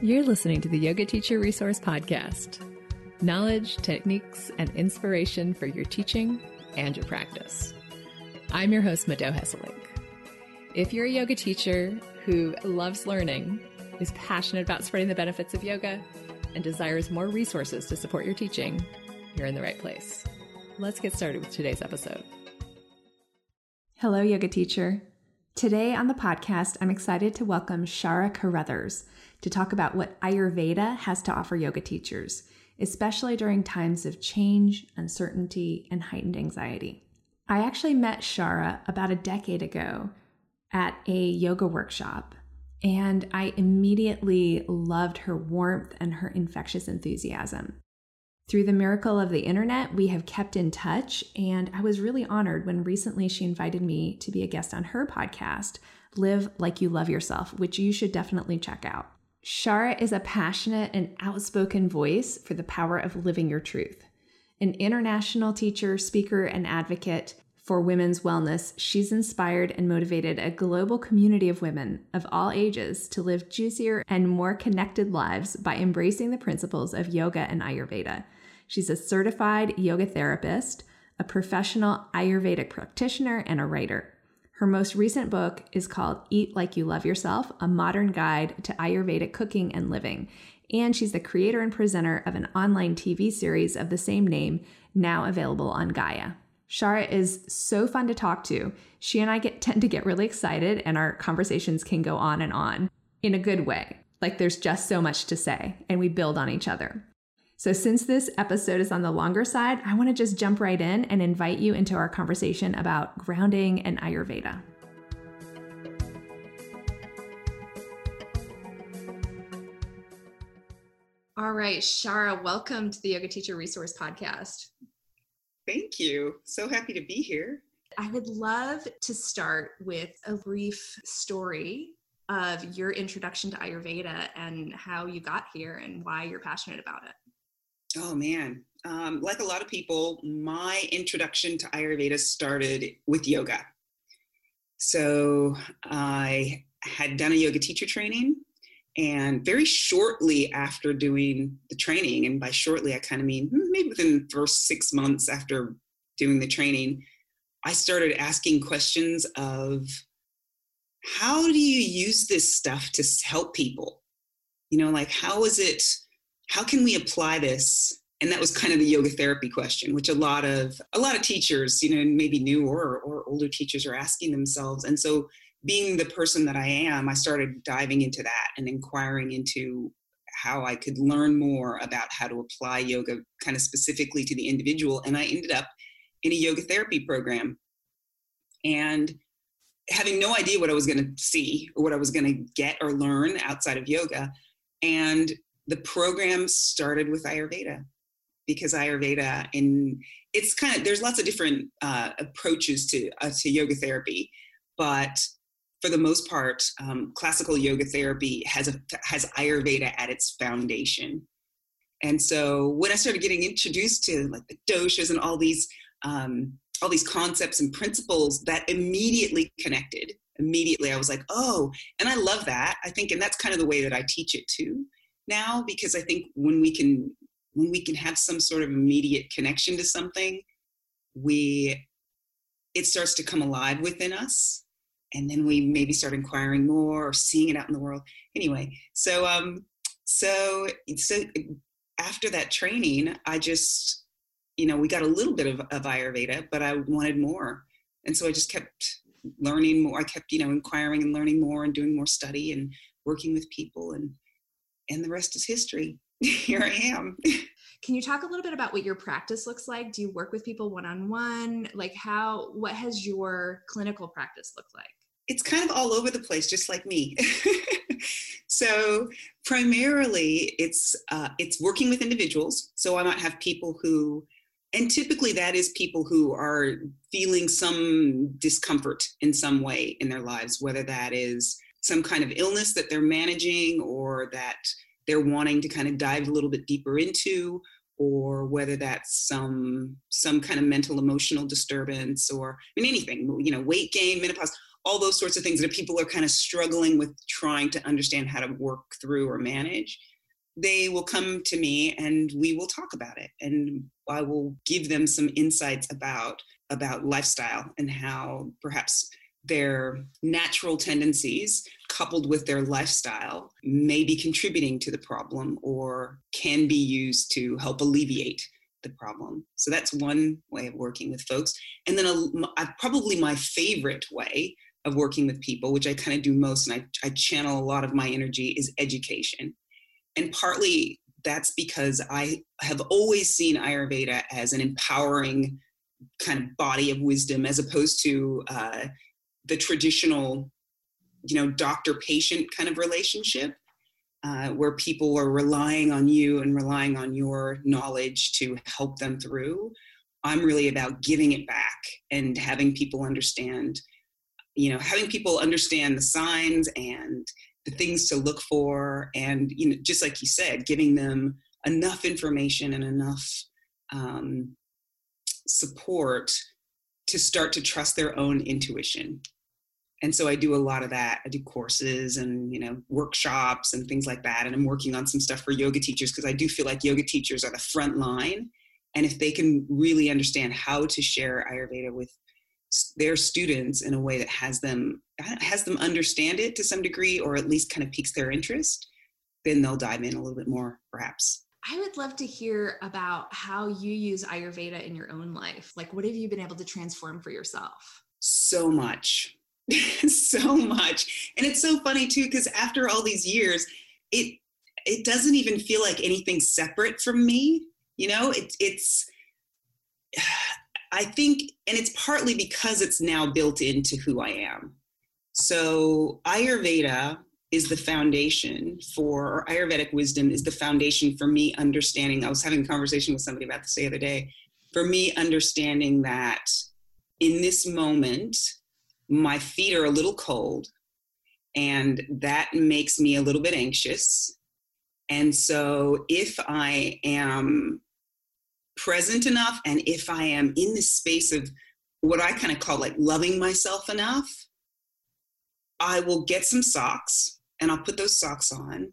You're listening to the Yoga Teacher Resource Podcast knowledge, techniques, and inspiration for your teaching and your practice. I'm your host, Mado Hesselink. If you're a yoga teacher who loves learning, is passionate about spreading the benefits of yoga, and desires more resources to support your teaching, you're in the right place. Let's get started with today's episode. Hello, yoga teacher. Today on the podcast, I'm excited to welcome Shara Carruthers to talk about what Ayurveda has to offer yoga teachers, especially during times of change, uncertainty, and heightened anxiety. I actually met Shara about a decade ago at a yoga workshop, and I immediately loved her warmth and her infectious enthusiasm. Through the miracle of the internet, we have kept in touch, and I was really honored when recently she invited me to be a guest on her podcast, Live Like You Love Yourself, which you should definitely check out. Shara is a passionate and outspoken voice for the power of living your truth. An international teacher, speaker, and advocate for women's wellness, she's inspired and motivated a global community of women of all ages to live juicier and more connected lives by embracing the principles of yoga and Ayurveda. She's a certified yoga therapist, a professional Ayurvedic practitioner, and a writer. Her most recent book is called Eat Like You Love Yourself A Modern Guide to Ayurvedic Cooking and Living. And she's the creator and presenter of an online TV series of the same name, now available on Gaia. Shara is so fun to talk to. She and I get tend to get really excited and our conversations can go on and on in a good way. Like there's just so much to say and we build on each other. So, since this episode is on the longer side, I want to just jump right in and invite you into our conversation about grounding and Ayurveda. All right, Shara, welcome to the Yoga Teacher Resource Podcast. Thank you. So happy to be here. I would love to start with a brief story of your introduction to Ayurveda and how you got here and why you're passionate about it. Oh man, um, like a lot of people, my introduction to Ayurveda started with yoga. So I had done a yoga teacher training, and very shortly after doing the training, and by shortly I kind of mean hmm, maybe within the first six months after doing the training, I started asking questions of how do you use this stuff to help people? You know, like how is it? How can we apply this? And that was kind of the yoga therapy question which a lot of a lot of teachers you know maybe new or or older teachers are asking themselves. And so being the person that i am i started diving into that and inquiring into how i could learn more about how to apply yoga kind of specifically to the individual. And i ended up in a yoga therapy program. And having no idea what i was going to see or what i was going to get or learn outside of yoga. And the program started with Ayurveda because Ayurveda and it's kind of there's lots of different uh, approaches to uh, to yoga therapy, but for the most part, um, classical yoga therapy has a, has Ayurveda at its foundation. And so when I started getting introduced to like the doshas and all these um, all these concepts and principles, that immediately connected. Immediately, I was like, oh, and I love that. I think, and that's kind of the way that I teach it too now because I think when we can when we can have some sort of immediate connection to something, we it starts to come alive within us and then we maybe start inquiring more or seeing it out in the world. Anyway so um so so after that training i just you know we got a little bit of, of ayurveda but i wanted more. And so i just kept learning more. I kept you know inquiring and learning more and doing more study and working with people and and the rest is history. Here I am. Can you talk a little bit about what your practice looks like? Do you work with people one on one? Like, how, what has your clinical practice looked like? It's kind of all over the place, just like me. so primarily, it's uh, it's working with individuals. So I might have people who, and typically that is people who are feeling some discomfort in some way in their lives, whether that is some kind of illness that they're managing or that they're wanting to kind of dive a little bit deeper into or whether that's some some kind of mental emotional disturbance or I mean anything you know weight gain menopause all those sorts of things that people are kind of struggling with trying to understand how to work through or manage they will come to me and we will talk about it. And i will give them some insights about about lifestyle and how perhaps their natural tendencies coupled with their lifestyle may be contributing to the problem or can be used to help alleviate the problem. So that's one way of working with folks. And then a, a, probably my favorite way of working with people, which I kind of do most and I, I channel a lot of my energy, is education. And partly that's because I have always seen Ayurveda as an empowering kind of body of wisdom as opposed to uh, the traditional, you know, doctor patient kind of relationship uh, where people are relying on you and relying on your knowledge to help them through. I'm really about giving it back and having people understand, you know, having people understand the signs and the things to look for. And, you know, just like you said, giving them enough information and enough um, support to start to trust their own intuition and so i do a lot of that i do courses and you know workshops and things like that and i'm working on some stuff for yoga teachers because i do feel like yoga teachers are the front line and if they can really understand how to share ayurveda with their students in a way that has them has them understand it to some degree or at least kind of piques their interest then they'll dive in a little bit more perhaps I would love to hear about how you use Ayurveda in your own life. Like, what have you been able to transform for yourself? So much. so much. And it's so funny too, because after all these years, it it doesn't even feel like anything separate from me. You know, it, it's I think, and it's partly because it's now built into who I am. So Ayurveda is the foundation for, or Ayurvedic wisdom is the foundation for me understanding. I was having a conversation with somebody about this the other day. For me, understanding that in this moment, my feet are a little cold and that makes me a little bit anxious. And so if I am present enough and if I am in the space of what I kind of call like loving myself enough, I will get some socks and I'll put those socks on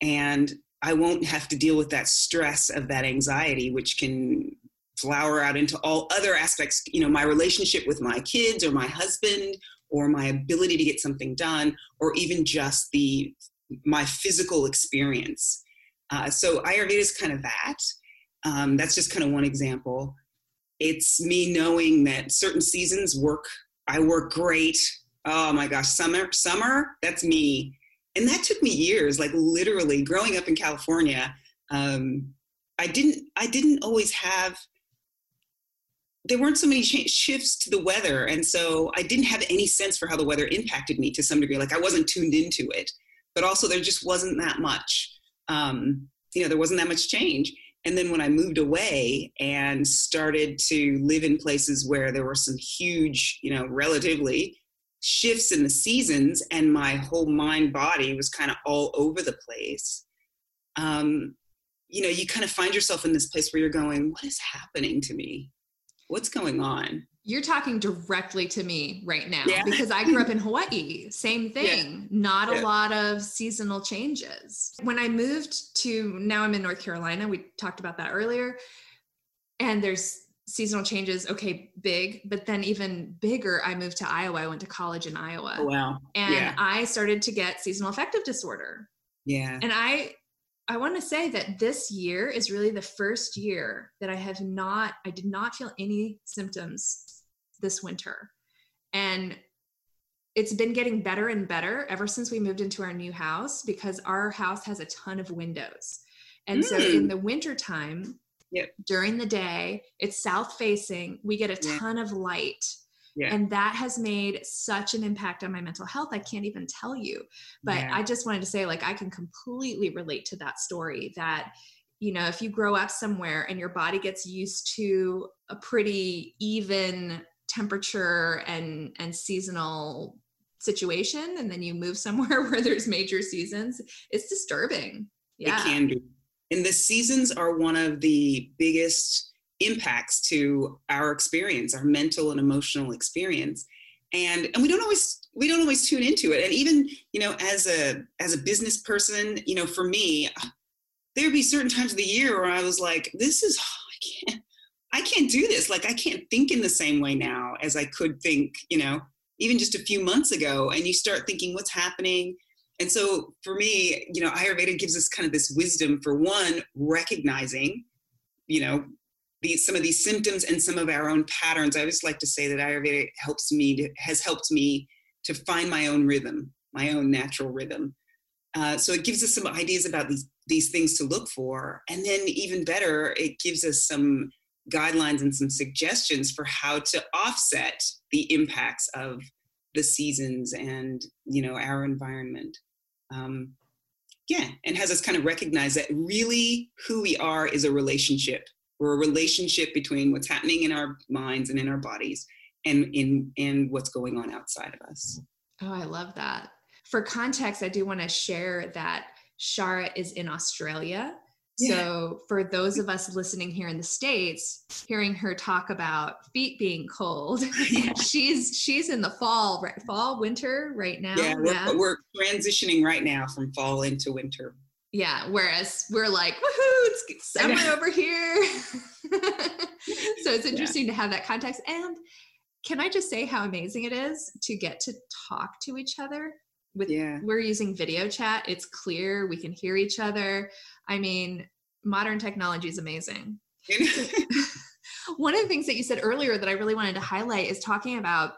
and I won't have to deal with that stress of that anxiety, which can flower out into all other aspects you know my relationship with my kids or my husband or my ability to get something done or even just the my physical experience. Uh, so ayurveda is kind of that. Um, that's just kind of one example. It's me knowing that certain seasons work i work great. Oh my gosh summer summer that's me. And that took me years like literally growing up in california um, i didn't i didn't always have there weren't so many sh- shifts to the weather and so i didn't have any sense for how the weather impacted me to some degree. Like i wasn't tuned into it but also there just wasn't that much um, you know there wasn't that much change. And then when i moved away and started to live in places where there were some huge you know relatively shifts in the seasons and my whole mind body was kind of all over the place um, you know you kind of find yourself in this place where you're going what is happening to me what's going on? You're talking directly to me right now yeah. because I grew up in Hawaii. Same thing, yeah. not yeah. a lot of seasonal changes. When I moved to now I'm in North Carolina, we talked about that earlier. And there's seasonal changes, okay, big, but then even bigger, I moved to Iowa. I went to college in Iowa. Oh, wow. And I started to get seasonal affective disorder. Yeah. And I I want to say that this year is really the first year that I have not, I did not feel any symptoms this winter. And it's been getting better and better ever since we moved into our new house because our house has a ton of windows. And mm. so in mm. the wintertime, yep. during the day, it's south facing, we get a ton of light yeah. And that has made such an impact on my mental health. I can't even tell you. But yeah. I just wanted to say, like, I can completely relate to that story that, you know, if you grow up somewhere and your body gets used to a pretty even temperature and and seasonal situation and then you move somewhere where there's major seasons it's disturbing yeah it can be and the seasons are one of the biggest impacts to our experience, our mental and emotional experience. and and we don't always we don't always tune into it. And even you know as a as a business person you know for me there'd be certain times of the year where i was like this is i can't i can't do this. Like i can't think in the same way now as i could think you know even just a few months ago. And you start thinking what's happening? And so for me you know ayurveda gives us kind of this wisdom for one recognizing you know these some of these symptoms and some of our own patterns. I always like to say that Ayurveda helps me to, has helped me to find my own rhythm, my own natural rhythm. Uh, so it gives us some ideas about these these things to look for, and then even better, it gives us some guidelines and some suggestions for how to offset the impacts of the seasons and you know our environment. Um, yeah, and has us kind of recognize that really who we are is a relationship we're a relationship between what's happening in our minds and in our bodies and in and what's going on outside of us. Oh, I love that. For context, I do want to share that Shara is in Australia. Yeah. So, for those of us listening here in the states, hearing her talk about feet being cold, she's she's in the fall, right? Fall, winter, right now. Yeah, we're, yeah. we're transitioning right now from fall into winter. Yeah. Whereas we're like, woohoo, it's summer over here. so it's interesting yeah. to have that context. And can I just say how amazing it is to get to talk to each other? With yeah. we're using video chat. It's clear we can hear each other. I mean, modern technology is amazing. One of the things that you said earlier that I really wanted to highlight is talking about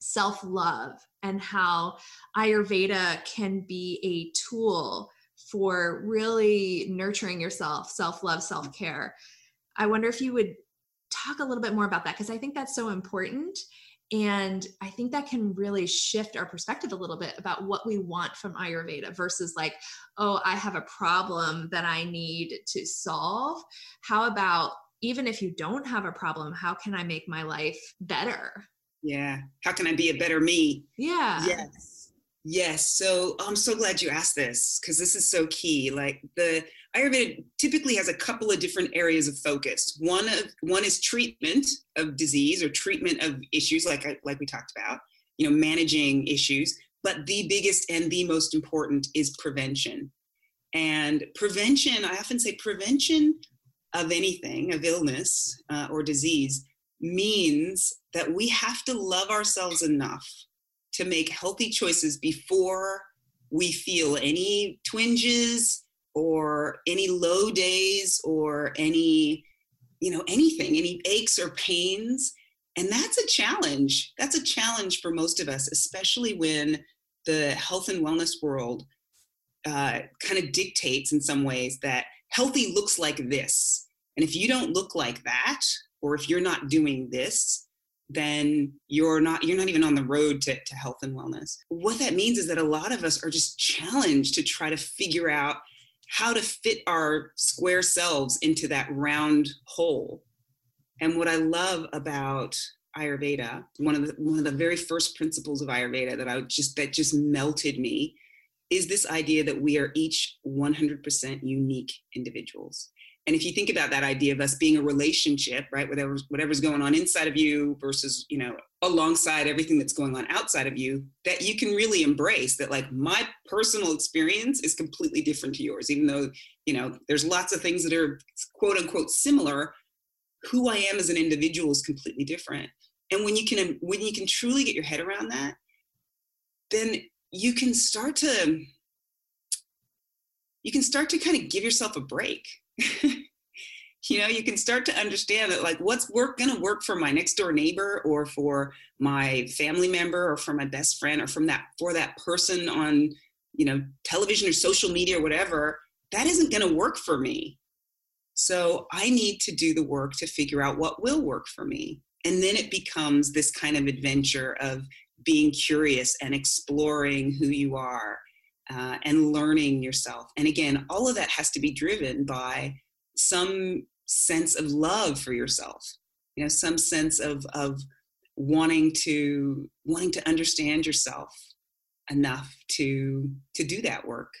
self love and how Ayurveda can be a tool for really nurturing yourself, self love, self care. I wonder if you would talk a little bit more about that because I think that's so important. And I think that can really shift our perspective a little bit about what we want from Ayurveda versus like, oh, I have a problem that I need to solve. How about even if you don't have a problem, how can I make my life better? Yeah. How can I be a better me? Yeah. Yes. Yes. So I'm so glad you asked this because this is so key. Like the Ayurveda typically has a couple of different areas of focus. One of one is treatment of disease or treatment of issues, like like we talked about. You know, managing issues. But the biggest and the most important is prevention. And prevention, I often say prevention of anything, of illness uh, or disease, means that we have to love ourselves enough to make healthy choices before we feel any twinges or any low days or any you know anything any aches or pains. And that's a challenge. That's a challenge for most of us especially when the health and wellness world uh, kind of dictates in some ways that healthy looks like this. And if you don't look like that or if you're not doing this then you're not you're not even on the road to, to health and wellness. What that means is that a lot of us are just challenged to try to figure out how to fit our square selves into that round hole. And what i love about ayurveda one of the one of the very first principles of ayurveda that i just that just melted me is this idea that we are each 100% unique individuals and if you think about that idea of us being a relationship right whatever's whatever's going on inside of you versus you know alongside everything that's going on outside of you that you can really embrace that like my personal experience is completely different to yours even though you know there's lots of things that are quote unquote similar who i am as an individual is completely different. And when you can when you can truly get your head around that then you can start to you can start to kind of give yourself a break you know you can start to understand that like what's work going to work for my next door neighbor or for my family member or for my best friend or from that for that person on you know television or social media or whatever that isn't going to work for me. So i need to do the work to figure out what will work for me. And then it becomes this kind of adventure of being curious and exploring who you are uh, and learning yourself. And again, all of that has to be driven by some sense of love for yourself. You know, some sense of of wanting to wanting to understand yourself enough to to do that work.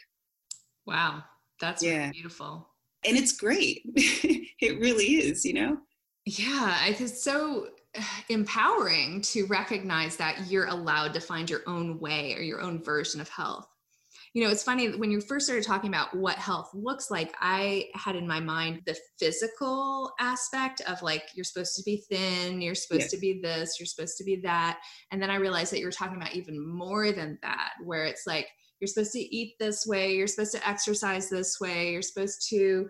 Wow, that's yeah. Really beautiful. And it's great. it really is, you know. Yeah, it's so empowering to recognize that you're allowed to find your own way or your own version of health you know, it's funny when you first started talking about what health looks like, I had in my mind the physical aspect of like, you're supposed to be thin, you're supposed yes. to be this, you're supposed to be that. And then I realized that you were talking about even more than that, where it's like, you're supposed to eat this way, you're supposed to exercise this way, you're supposed to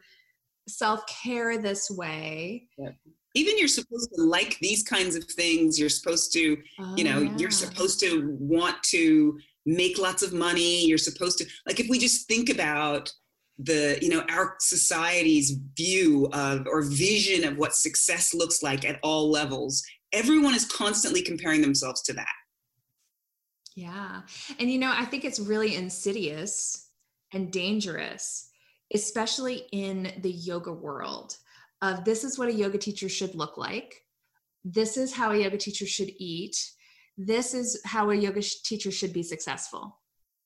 self care this way. Yeah even you're supposed to like these kinds of things you're supposed to oh, you know oh, yeah. you're supposed to want to make lots of money. You're supposed to like if we just think about the you know our society's view of or vision of what success looks like at all levels everyone is constantly comparing themselves to that. Yeah. And you know i think it's really insidious and dangerous especially in the yoga world of this is what a yoga teacher should look like. This is how a yoga teacher should eat this is how a yoga teacher should be successful.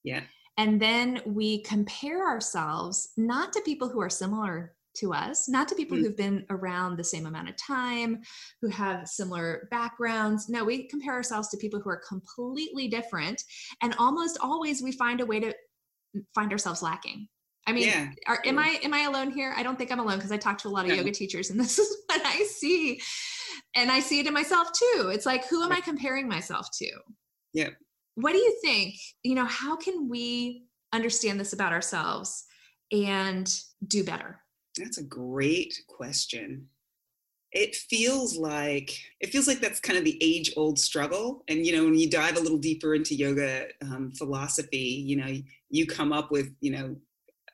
Yeah. And then we compare ourselves not to people who are similar to us, not to people mm. who've been around the same amount of time, who have similar backgrounds. No, we compare ourselves to people who are completely different. And almost always we find a way to find ourselves lacking. I mean, yeah. are, am I am I alone here? I don't think I'm alone because I talk to a lot of yoga teachers, and this is what I see and I see it in myself too. It's like, who am I comparing myself to? Yeah. What do you think? You know, how can we understand this about ourselves and do better? That's a great question. It feels like it feels like that's kind of the age old struggle. And you know, when you dive a little deeper into yoga um, philosophy, you know, you come up with you know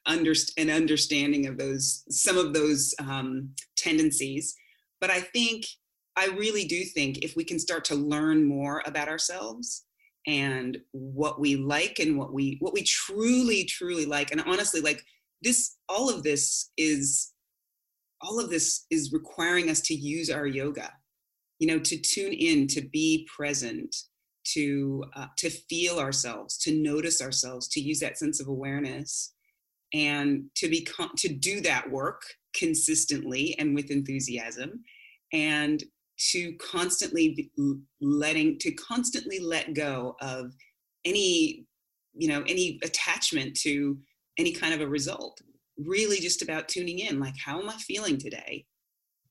under, an understanding of those some of those um, tendencies. But I think I really do think if we can start to learn more about ourselves and what we like and what we what we truly truly like and honestly like this all of this is all of this is requiring us to use our yoga you know to tune in to be present to uh, to feel ourselves to notice ourselves to use that sense of awareness and to become to do that work consistently and with enthusiasm and to constantly letting to constantly let go of any you know any attachment to any kind of a result. Really just about tuning in like how am i feeling today?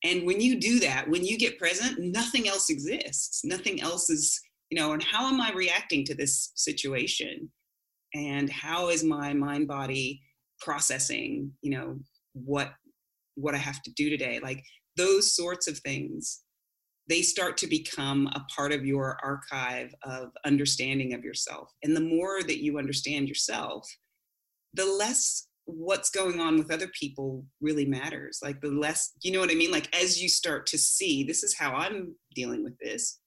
And when you do that when you get present nothing else exists. Nothing else is you know and how am i reacting to this situation? And how is my mind body processing you know what what i have to do today? Like those sorts of things they start to become a part of your archive of understanding of yourself. And the more that you understand yourself, the less what's going on with other people really matters. Like the less, you know what I mean? Like as you start to see, this is how I'm dealing with this.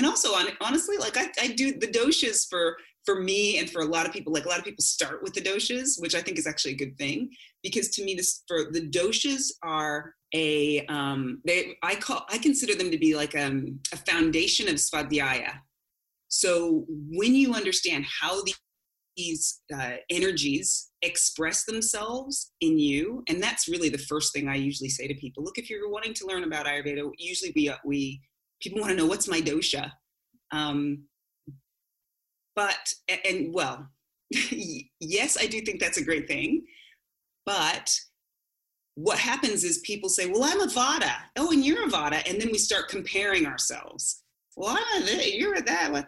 And also, honestly, like I, I do the doshas for for me and for a lot of people. Like a lot of people start with the doshas, which I think is actually a good thing because to me, this for the doshas are a um, they I call I consider them to be like um, a foundation of svadhyaya. So when you understand how the, these uh, energies express themselves in you, and that's really the first thing I usually say to people. Look, if you're wanting to learn about Ayurveda, usually we uh, we people want to know what's my dosha. Um, but and, and well, yes, I do think that's a great thing, but what happens is people say, Well, I'm a Vata. Oh, and you're a Vata. And then we start comparing ourselves. Well, I'm a you're a that.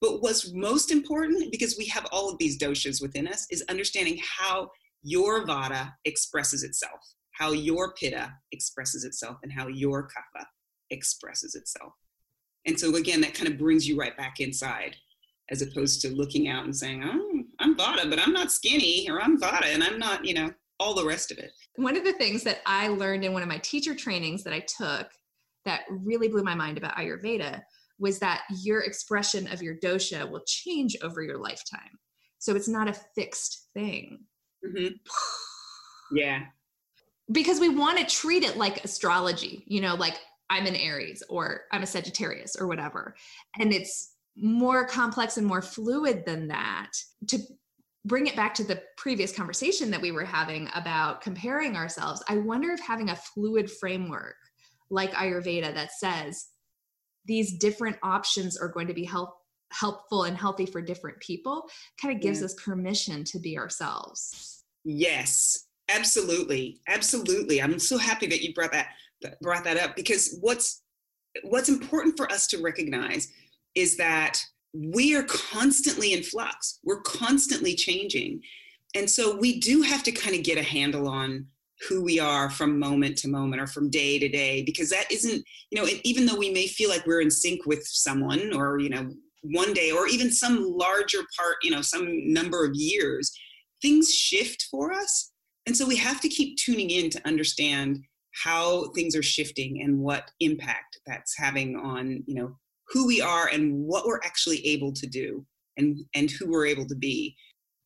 But what's most important, because we have all of these doshas within us, is understanding how your Vata expresses itself, how your Pitta expresses itself, and how your Kapha expresses itself. And so, again, that kind of brings you right back inside as opposed to looking out and saying, Oh, I'm Vata, but I'm not skinny, or I'm Vata and I'm not, you know, all the rest of it. One of the things that I learned in one of my teacher trainings that I took that really blew my mind about Ayurveda was that your expression of your dosha will change over your lifetime. So it's not a fixed thing. Mm-hmm. Yeah. Because we want to treat it like astrology, you know, like I'm an Aries or I'm a Sagittarius or whatever. And it's more complex and more fluid than that. To bring it back to the previous conversation that we were having about comparing ourselves, I wonder if having a fluid framework like Ayurveda that says these different options are going to be help, helpful and healthy for different people kind of gives yeah. us permission to be ourselves yes absolutely absolutely i'm so happy that you brought that brought that up because what's what's important for us to recognize is that we are constantly in flux. We're constantly changing. And so we do have to kind of get a handle on who we are from moment to moment or from day to day because that isn't you know even though we may feel like we're in sync with someone or you know one day or even some larger part you know some number of years things shift for us. And so we have to keep tuning in to understand how things are shifting and what impact that's having on you know who we are and what we're actually able to do and and who we're able to be.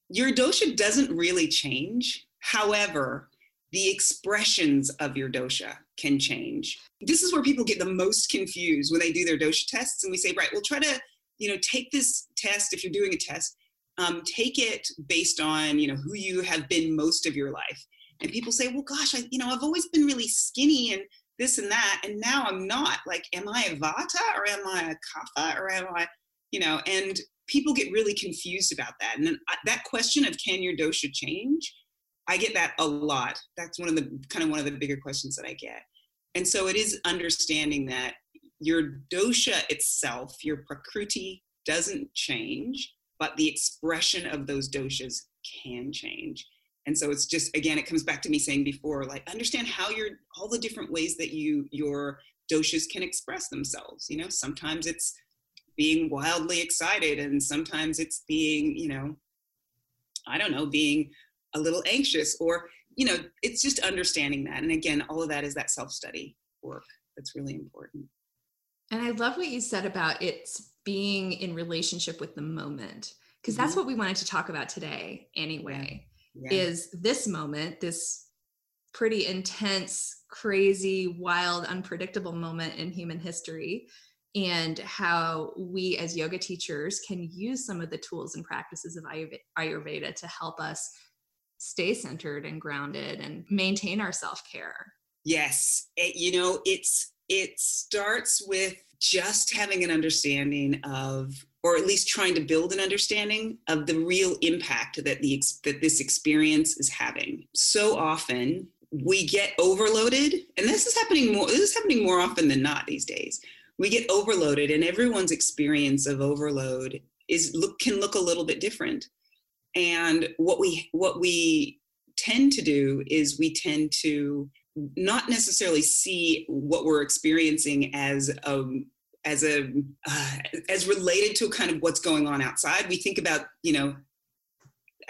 Your dosha doesn't really change. However the expressions of your dosha can change. This is where people get the most confused when they do their dosha tests and we say right we'll try to you know take this test if you're doing a test um, take it based on you know who you have been most of your life and people say well gosh I, you know i've always been really skinny and this and that and now i'm not. Like am i a vata or am i a kapha or am i you know and people get really confused about that. And then uh, that question of can your dosha change i get that a lot. That's one of the kind of one of the bigger questions that i get. And so it is understanding that your dosha itself your prakriti doesn't change but the expression of those doshas can change and so it's just again it comes back to me saying before like understand how you're all the different ways that you your doshas can express themselves you know sometimes it's being wildly excited and sometimes it's being you know i don't know being a little anxious or you know it's just understanding that and again all of that is that self study work that's really important and i love what you said about it's being in relationship with the moment because mm-hmm. that's what we wanted to talk about today anyway yeah. Yeah. is this moment this pretty intense crazy wild unpredictable moment in human history and how we as yoga teachers can use some of the tools and practices of ayurveda to help us stay centered and grounded and maintain our self-care yes it, you know it's it starts with just having an understanding of or at least trying to build an understanding of the real impact that the that this experience is having. So often we get overloaded and this is happening more this is happening more often than not these days. We get overloaded and everyone's experience of overload is look can look a little bit different. And what we what we tend to do is we tend to not necessarily see what we're experiencing as a as a uh, as related to kind of what's going on outside we think about you know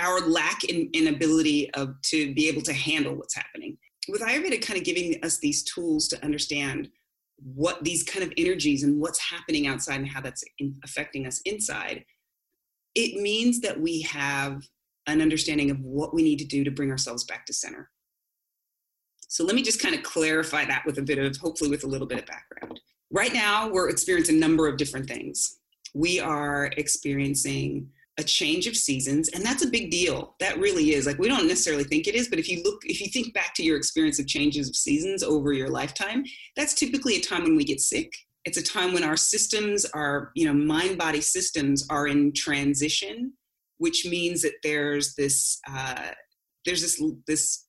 our lack in, in ability of to be able to handle what's happening with ayurveda kind of giving us these tools to understand what these kind of energies and what's happening outside and how that's in, affecting us inside it means that we have an understanding of what we need to do to bring ourselves back to center so let me just kind of clarify that with a bit of, hopefully, with a little bit of background. Right now, we're experiencing a number of different things. We are experiencing a change of seasons, and that's a big deal. That really is. Like, we don't necessarily think it is, but if you look, if you think back to your experience of changes of seasons over your lifetime, that's typically a time when we get sick. It's a time when our systems, our you know mind body systems, are in transition, which means that there's this uh, there's this this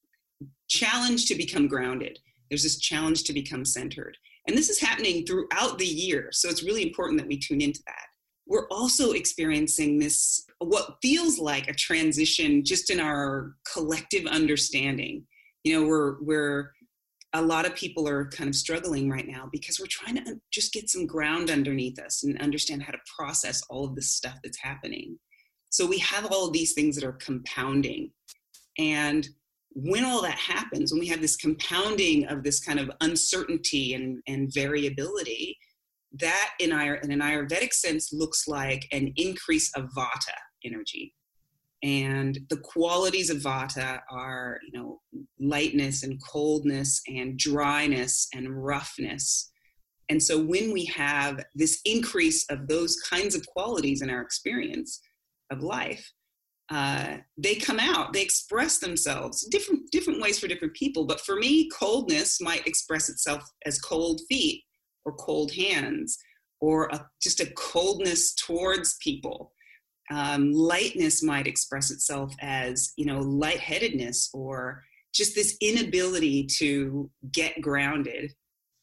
challenge to become grounded. There's this challenge to become centered. And this is happening throughout the year. So it's really important that we tune into that. We're also experiencing this, what feels like a transition just in our collective understanding. You know, we're, we're, a lot of people are kind of struggling right now because we're trying to just get some ground underneath us and understand how to process all of this stuff that's happening. So we have all of these things that are compounding. And when all that happens, when we have this compounding of this kind of uncertainty and, and variability, that in, our, in an Ayurvedic sense looks like an increase of vata energy. And the qualities of vata are, you know, lightness and coldness and dryness and roughness. And so when we have this increase of those kinds of qualities in our experience of life, uh, they come out they express themselves different different ways for different people but for me coldness might express itself as cold feet or cold hands or a, just a coldness towards people. Um, lightness might express itself as, you know, lightheadedness or just this inability to get grounded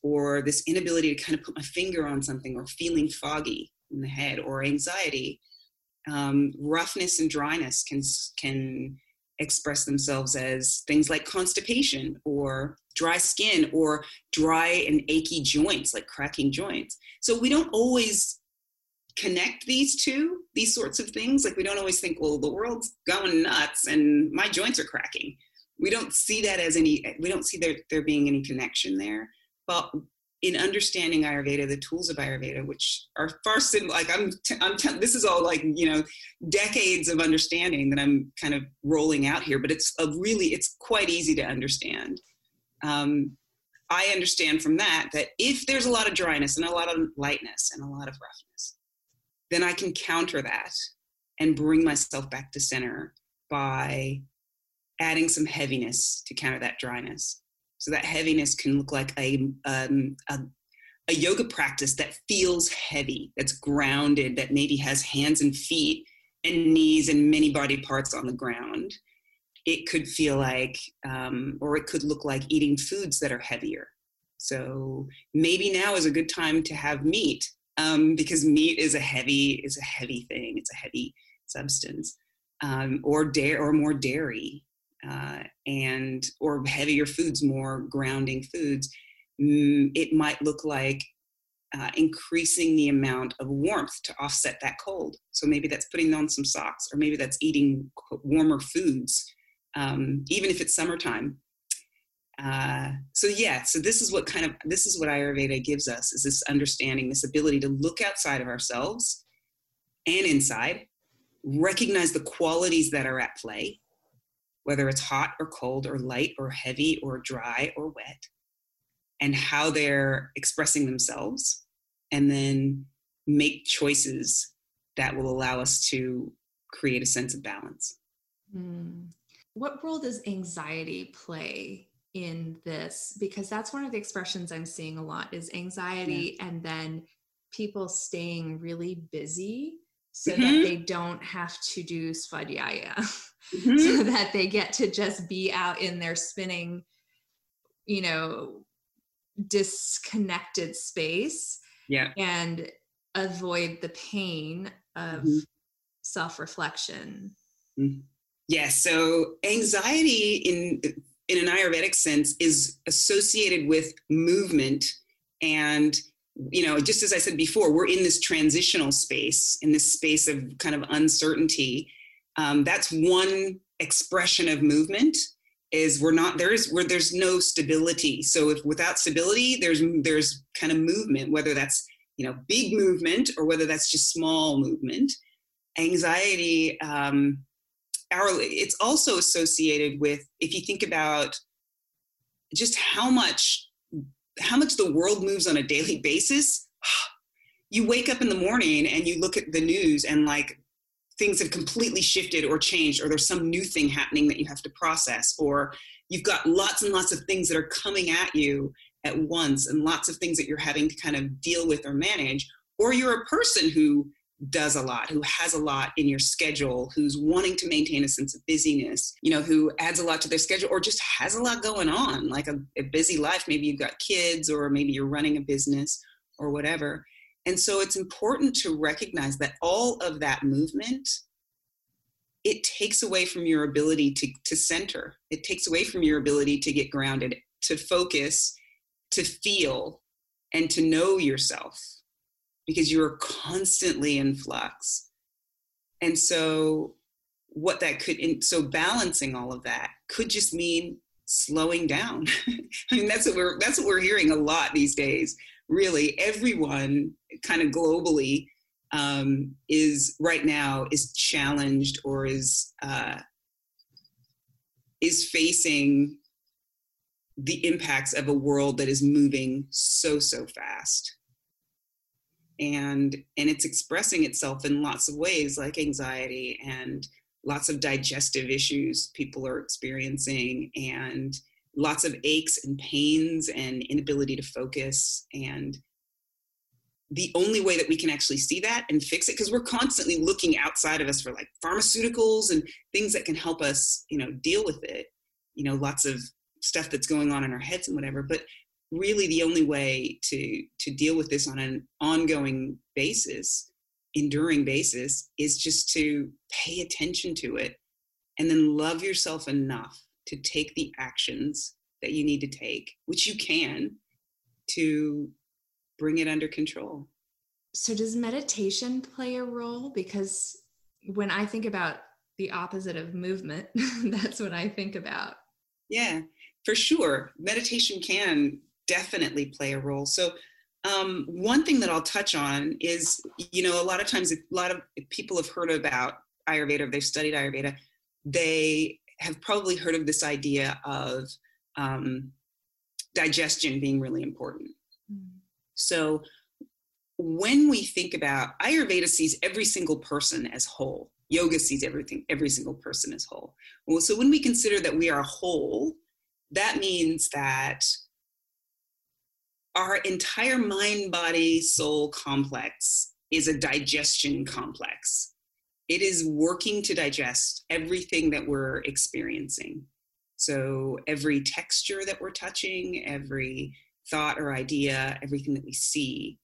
or this inability to kind of put my finger on something or feeling foggy in the head or anxiety. Um, roughness and dryness can, can express themselves as things like constipation or dry skin or dry and achy joints, like cracking joints. So we don't always connect these two, these sorts of things. Like we don't always think, well, the world's going nuts and my joints are cracking. We don't see that as any, we don't see there, there being any connection there. But in understanding Ayurveda, the tools of Ayurveda, which are far simple, like I'm, t- I'm t- this is all like, you know, decades of understanding that I'm kind of rolling out here, but it's a really, it's quite easy to understand. Um, I understand from that that if there's a lot of dryness and a lot of lightness and a lot of roughness, then I can counter that and bring myself back to center by adding some heaviness to counter that dryness. So that heaviness can look like a, um, a, a yoga practice that feels heavy, that's grounded, that maybe has hands and feet and knees and many body parts on the ground. It could feel like, um, or it could look like eating foods that are heavier. So maybe now is a good time to have meat um, because meat is a heavy is a heavy thing. It's a heavy substance, um, or dairy or more dairy uh, and or heavier foods, more grounding foods, mm, it might look like uh, increasing the amount of warmth to offset that cold. So maybe that's putting on some socks, or maybe that's eating warmer foods, um, even if it's summertime. Uh, so yeah, so this is what kind of this is what Ayurveda gives us is this understanding, this ability to look outside of ourselves and inside, recognize the qualities that are at play, whether it's hot or cold or light or heavy or dry or wet, and how they're expressing themselves, and then make choices that will allow us to create a sense of balance. Mm. What role does anxiety play in this? Because that's one of the expressions I'm seeing a lot is anxiety yeah. and then people staying really busy so mm-hmm. that they don't have to do svadhyaya, mm-hmm. so that they get to just be out in their spinning, you know, disconnected space. Yeah. And avoid the pain of mm-hmm. self reflection. Mm-hmm. Yeah. So anxiety in in an Ayurvedic sense is associated with movement and you know, just as I said before, we're in this transitional space, in this space of kind of uncertainty. Um, that's one expression of movement is we're not there's where there's no stability so if without stability there's there's kind of movement whether that's you know big movement or whether that's just small movement anxiety um our it's also associated with if you think about just how much how much the world moves on a daily basis you wake up in the morning and you look at the news and like things have completely shifted or changed or there's some new thing happening that you have to process or you've got lots and lots of things that are coming at you at once and lots of things that you're having to kind of deal with or manage or you're a person who does a lot, who has a lot in your schedule, who's wanting to maintain a sense of busyness, you know, who adds a lot to their schedule or just has a lot going on, like a, a busy life. Maybe you've got kids or maybe you're running a business or whatever. And so it's important to recognize that all of that movement it takes away from your ability to, to center. It takes away from your ability to get grounded, to focus, to feel, and to know yourself because you're constantly in flux. And so, what that could, so balancing all of that could just mean slowing down. I mean, that's what we're that's what we're hearing a lot these days. Really, everyone kind of globally um, is right now is challenged or is uh, is facing the impacts of a world that is moving so so fast and and it's expressing itself in lots of ways like anxiety and lots of digestive issues people are experiencing and lots of aches and pains and inability to focus. And the only way that we can actually see that and fix it because we're constantly looking outside of us for like pharmaceuticals and things that can help us you know deal with it. You know lots of stuff that's going on in our heads and whatever but really the only way to to deal with this on an ongoing basis enduring basis is just to pay attention to it and then love yourself enough to take the actions that you need to take which you can to bring it under control. So, does meditation play a role? Because when I think about the opposite of movement, that's what I think about. Yeah, for sure. Meditation can definitely play a role. So, um, one thing that I'll touch on is, you know, a lot of times, a lot of people have heard about Ayurveda, they've studied Ayurveda, they have probably heard of this idea of um, digestion being really important. So when we think about Ayurveda sees every single person as whole. Yoga sees everything, every single person as whole. Well, so when we consider that we are whole, that means that our entire mind, body, soul complex is a digestion complex. It is working to digest everything that we're experiencing. So every texture that we're touching, every thought or idea, everything that we see.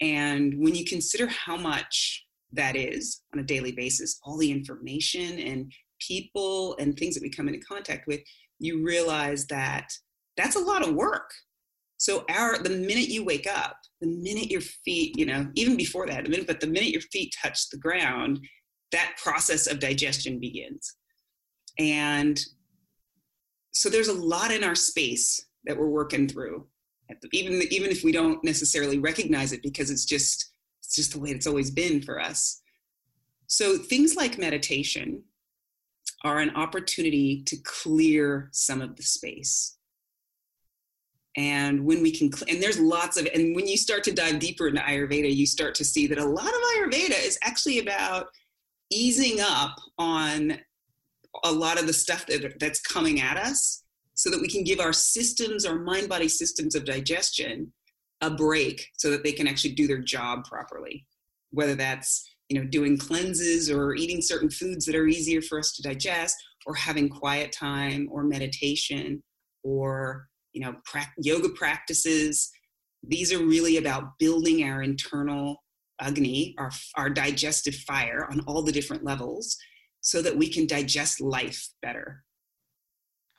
And when you consider how much that is on a daily basis, all the information and people and things that we come into contact with, you realize that that's a lot of work. So our the minute you wake up, the minute your feet, you know, even before that, the minute, but the minute your feet touch the ground, that process of digestion begins. And so there's a lot in our space that we're working through even even if we don't necessarily recognize it because it's just it's just the way it's always been for us so things like meditation are an opportunity to clear some of the space and when we can and there's lots of and when you start to dive deeper into ayurveda you start to see that a lot of ayurveda is actually about easing up on a lot of the stuff that, that's coming at us so that we can give our systems, our mind body systems of digestion, a break so that they can actually do their job properly. Whether that's you know doing cleanses or eating certain foods that are easier for us to digest, or having quiet time or meditation, or you know pra- yoga practices. These are really about building our internal agni, our, our digestive fire on all the different levels, so that we can digest life better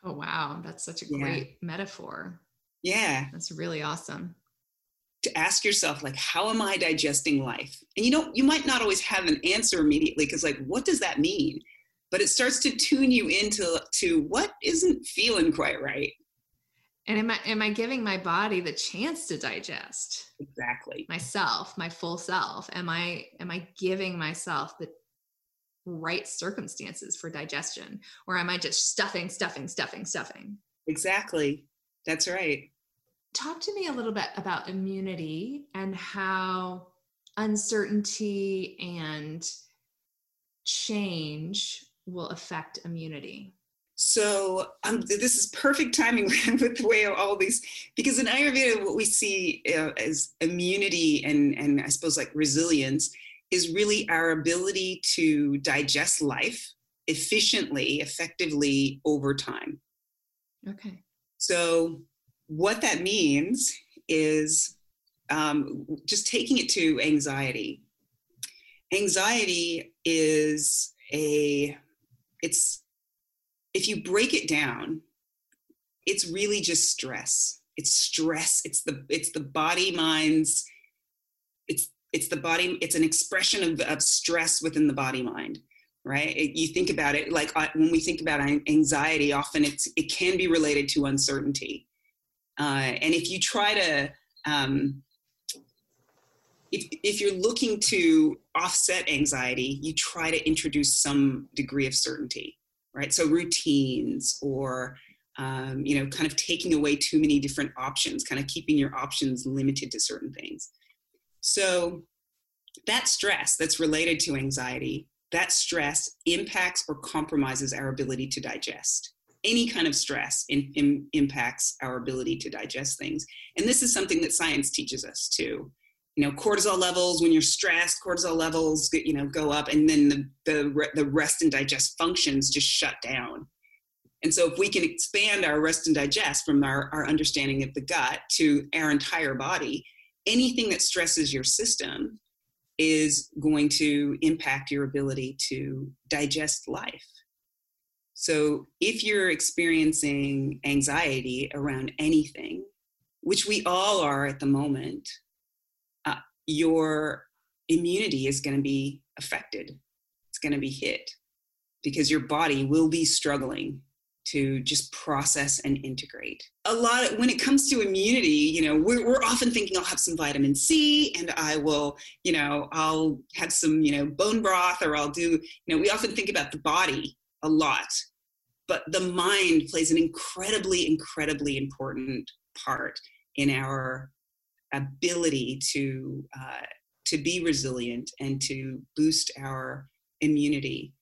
Oh, wow. That's such a great yeah. metaphor. Yeah. That's really awesome. To ask yourself, like, how am I digesting life? And you know, you might not always have an answer immediately because, like, what does that mean? But it starts to tune you into to what isn't feeling quite right. And am I am I giving my body the chance to digest? Exactly. Myself, my full self. Am I am I giving myself the right circumstances for digestion or am i just stuffing stuffing stuffing stuffing exactly that's right talk to me a little bit about immunity and how uncertainty and change will affect immunity so um, this is perfect timing with the way of all these because in ayurveda what we see uh, as immunity and and i suppose like resilience is really our ability to digest life efficiently, effectively over time. Okay. So, what that means is um, just taking it to anxiety. Anxiety is a, it's, if you break it down, it's really just stress. It's stress. It's the, it's the body, mind's, it's it's the body it's an expression of, of stress within the body mind right it, you think about it like uh, when we think about anxiety often it's it can be related to uncertainty uh, and if you try to um, if, if you're looking to offset anxiety you try to introduce some degree of certainty right so routines or um, you know kind of taking away too many different options kind of keeping your options limited to certain things so that stress that's related to anxiety, that stress impacts or compromises our ability to digest. Any kind of stress in, in, impacts our ability to digest things. And this is something that science teaches us too. You know cortisol levels when you're stressed cortisol levels you know go up and then the the, the rest and digest functions just shut down. And so if we can expand our rest and digest from our, our understanding of the gut to our entire body anything that stresses your system is going to impact your ability to digest life. So if you're experiencing anxiety around anything which we all are at the moment your immunity is going to be affected. It's going to be hit because your body will be struggling to just process and integrate. A lot of, when it comes to immunity, you know, we're, we're often thinking I'll have some vitamin C and I will, you know, I'll have some, you know, bone broth or I'll do, you know, we often think about the body a lot, but the mind plays an incredibly, incredibly important part in our ability to uh, to be resilient and to boost our immunity.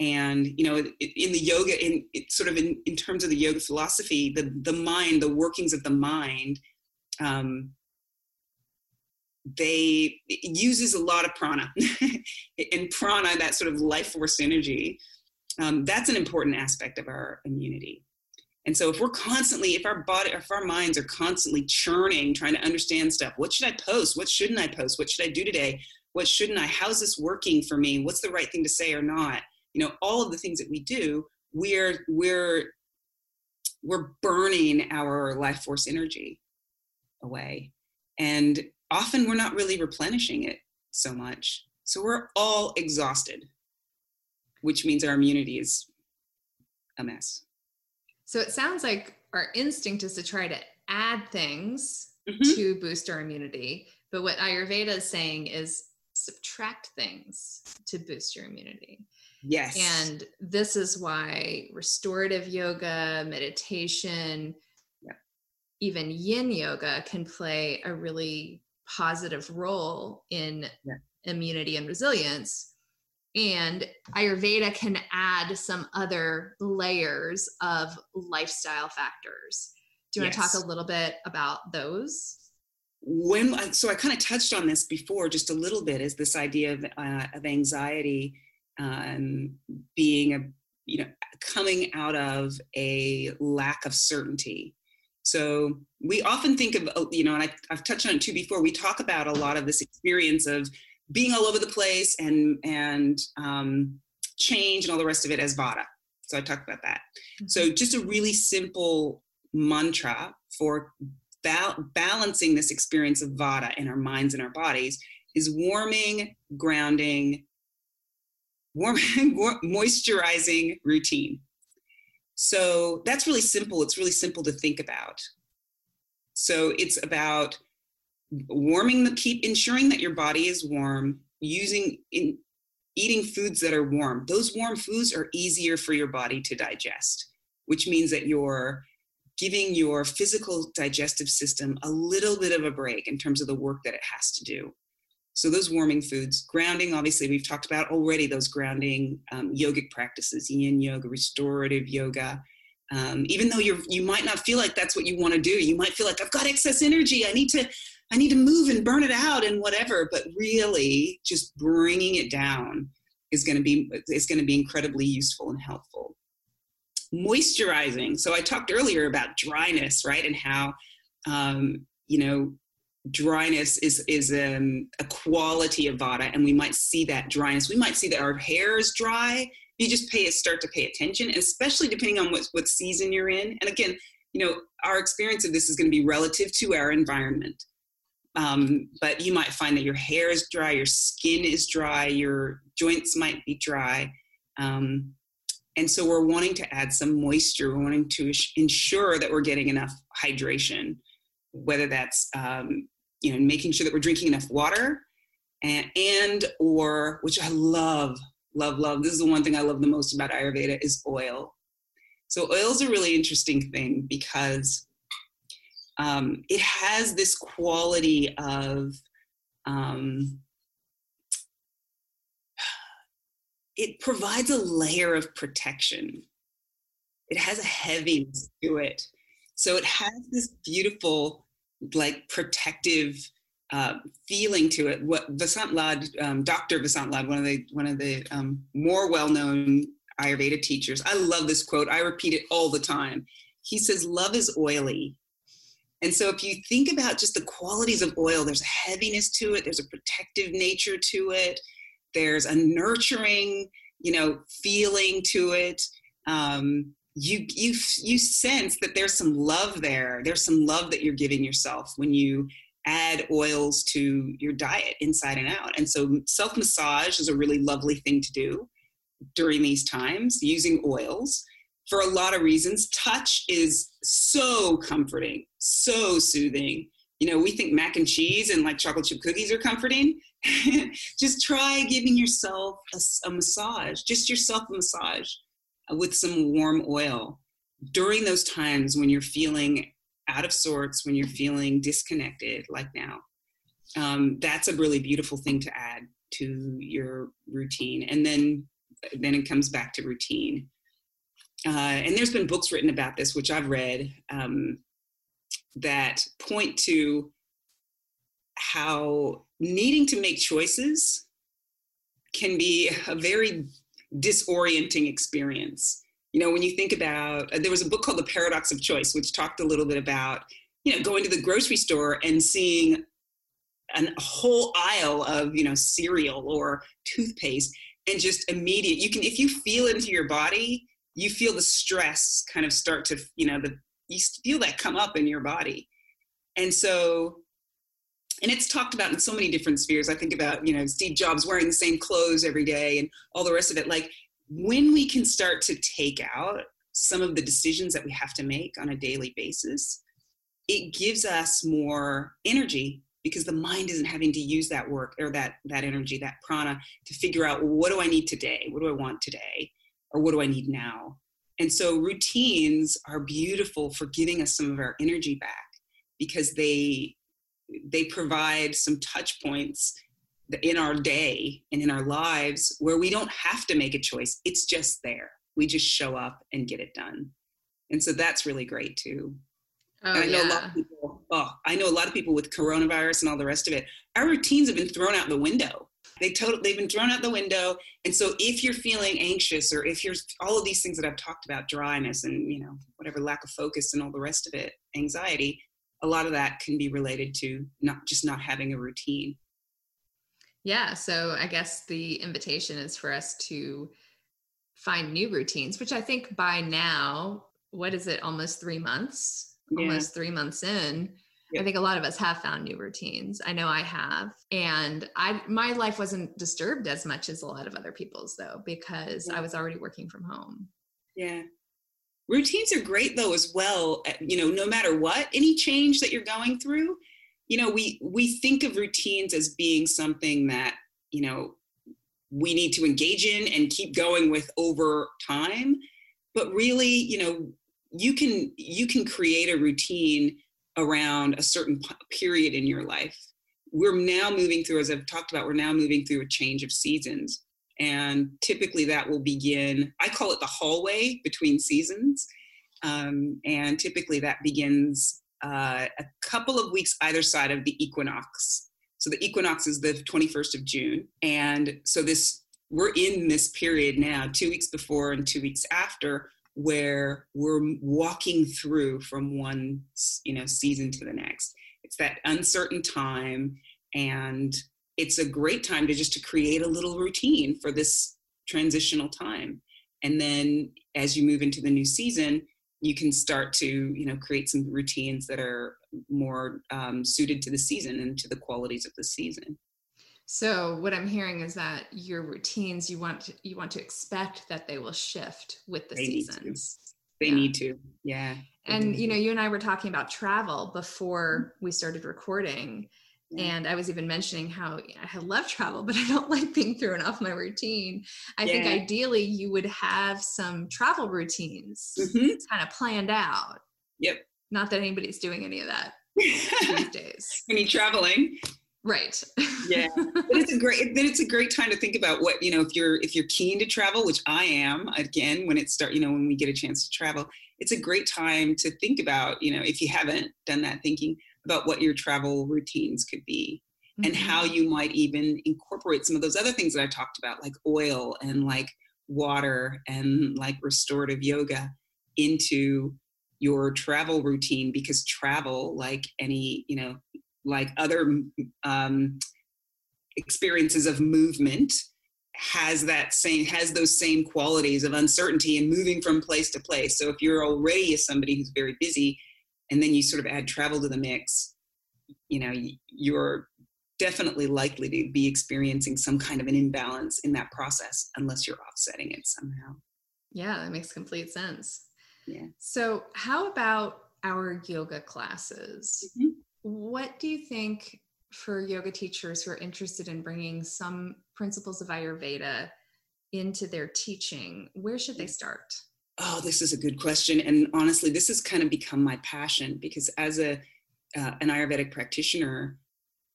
And you know in the yoga in sort of in, in terms of the yoga philosophy the the mind the workings of the mind um, they uses a lot of prana. And prana that sort of life force energy um, that's an important aspect of our immunity and so if we're constantly, if our body, if our minds are constantly churning, trying to understand stuff, what should I post? What shouldn't I post? What should I do today? What shouldn't I? How's this working for me? What's the right thing to say or not? You know, all of the things that we do, we're we're we're burning our life force energy away. And often we're not really replenishing it so much. So we're all exhausted, which means our immunity is a mess. So it sounds like our instinct is to try to add things mm-hmm. to boost our immunity. But what Ayurveda is saying is subtract things to boost your immunity. Yes. And this is why restorative yoga, meditation, yeah. even yin yoga can play a really positive role in yeah. immunity and resilience and ayurveda can add some other layers of lifestyle factors. Do you yes. want to talk a little bit about those? When so i kind of touched on this before just a little bit is this idea of, uh, of anxiety um, being a you know coming out of a lack of certainty. So we often think of you know and I, i've touched on it too before we talk about a lot of this experience of being all over the place and and um, change and all the rest of it as vata. So I talked about that. Mm-hmm. So just a really simple mantra for ba- balancing this experience of vata in our minds and our bodies is warming, grounding, warming, moisturizing routine. So that's really simple. It's really simple to think about. So it's about warming the keep ensuring that your body is warm using in eating foods that are warm. Those warm foods are easier for your body to digest which means that you're giving your physical digestive system a little bit of a break in terms of the work that it has to do. So those warming foods grounding obviously we've talked about already those grounding um, yogic practices yin yoga restorative yoga um, even though you're you might not feel like that's what you want to do you might feel like i've got excess energy i need to I need to move and burn it out and whatever. But really, just bringing it down is going to be is going to be incredibly useful and helpful. Moisturizing. So I talked earlier about dryness, right, and how um, you know dryness is is um, a quality of vata, and we might see that dryness. We might see that our hair is dry. You just pay start to pay attention, especially depending on what what season you're in. And again, you know, our experience of this is going to be relative to our environment. Um, but you might find that your hair is dry, your skin is dry, your joints might be dry. Um, and so we're wanting to add some moisture, we're wanting to ensure that we're getting enough hydration, whether that's um, you know making sure that we're drinking enough water and, and or which I love, love, love. This is the one thing I love the most about Ayurveda is oil. So oil is a really interesting thing because um, it has this quality of um, it provides a layer of protection. It has a heaviness to it. So it has this beautiful, like protective uh, feeling to it. What Vasant Lad, um, Dr. Vasant Lad, one of the one of the um, more well-known Ayurveda teachers. I love this quote. I repeat it all the time. He says, "Love is oily." And so, if you think about just the qualities of oil, there's a heaviness to it. There's a protective nature to it. There's a nurturing, you know, feeling to it. Um, you you you sense that there's some love there. There's some love that you're giving yourself when you add oils to your diet inside and out. And so self massage is a really lovely thing to do during these times using oils for a lot of reasons. Touch is so comforting, so soothing. You know, we think mac and cheese and like chocolate chip cookies are comforting. just try giving yourself a, a massage, just yourself a massage with some warm oil during those times when you're feeling out of sorts, when you're feeling disconnected, like now. Um, that's a really beautiful thing to add to your routine. And then, then it comes back to routine. Uh, and there's been books written about this, which I've read, um, that point to how needing to make choices can be a very disorienting experience. You know, when you think about, uh, there was a book called The Paradox of Choice, which talked a little bit about, you know, going to the grocery store and seeing an, a whole aisle of, you know, cereal or toothpaste and just immediate, you can, if you feel into your body, you feel the stress kind of start to, you know, the, you feel that come up in your body. And so and it's talked about in so many different spheres i think about you know steve jobs wearing the same clothes every day and all the rest of it like when we can start to take out some of the decisions that we have to make on a daily basis it gives us more energy because the mind isn't having to use that work or that that energy that prana to figure out well, what do i need today? What do i want today? Or what do i need now? And so routines are beautiful for giving us some of our energy back because they they provide some touch points in our day and in our lives where we don't have to make a choice. It's just there. We just show up and get it done. And so that's really great too. Oh, I know yeah. a lot of people, oh, I know a lot of people with coronavirus and all the rest of it, our routines have been thrown out the window. They totally, they've been thrown out the window. And so if you're feeling anxious or if you're all of these things that I've talked about, dryness and, you know, whatever lack of focus and all the rest of it, anxiety, a lot of that can be related to not just not having a routine. Yeah, so I guess the invitation is for us to find new routines, which I think by now, what is it, almost three months? Yeah. Almost three months in. I think a lot of us have found new routines. I know I have. And I my life wasn't disturbed as much as a lot of other people's though, because yeah. I was already working from home. Yeah routines are great though as well eh, you know no matter what any change that you're going through you know we we think of routines as being something that you know we need to engage in and keep going with over time. But really you know you can you can create a routine around a certain period in your life. We're now moving through as i've talked about we're now moving through a change of seasons. And typically that will begin, I call it the hallway between seasons. Um, and typically that begins uh, a couple of weeks either side of the equinox. So the equinox is the 21st of June. And so this, we're in this period now, two weeks before and two weeks after, where we're walking through from one, you know, season to the next. It's that uncertain time and it's a great time to just to create a little routine for this transitional time and then as you move into the new season you can start to you know create some routines that are more um, suited to the season and to the qualities of the season. So what i'm hearing is that your routines you want to, you want to expect that they will shift with the they seasons. They yeah. need to. Yeah and you know you and i were talking about travel before we started recording and I was even mentioning how I love travel, but I don't like being thrown off my routine. I yeah. think ideally you would have some travel routines mm-hmm. kind of planned out. Yep. Not that anybody's doing any of that these days. Any traveling. Right. yeah. But it's a great then it's a great time to think about what, you know, if you're if you're keen to travel, which I am, again, when it start, you know, when we get a chance to travel, it's a great time to think about, you know, if you haven't done that thinking, about what your travel routines could be mm-hmm. and how you might even incorporate some of those other things that I talked about, like oil and like water and like restorative yoga into your travel routine because travel like any you know like other um, experiences of movement has that same has those same qualities of uncertainty and moving from place to place so if you're already somebody who's very busy and then you sort of add travel to the mix you know you're definitely likely to be experiencing some kind of an imbalance in that process unless you're offsetting it somehow. Yeah, that makes complete sense. Yeah. So, how about our yoga classes? Mm-hmm. What do you think for yoga teachers who are interested in bringing some principles of Ayurveda into their teaching? Where should they start? Oh, this is a good question. And honestly, this has kind of become my passion because as a uh, an Ayurvedic practitioner,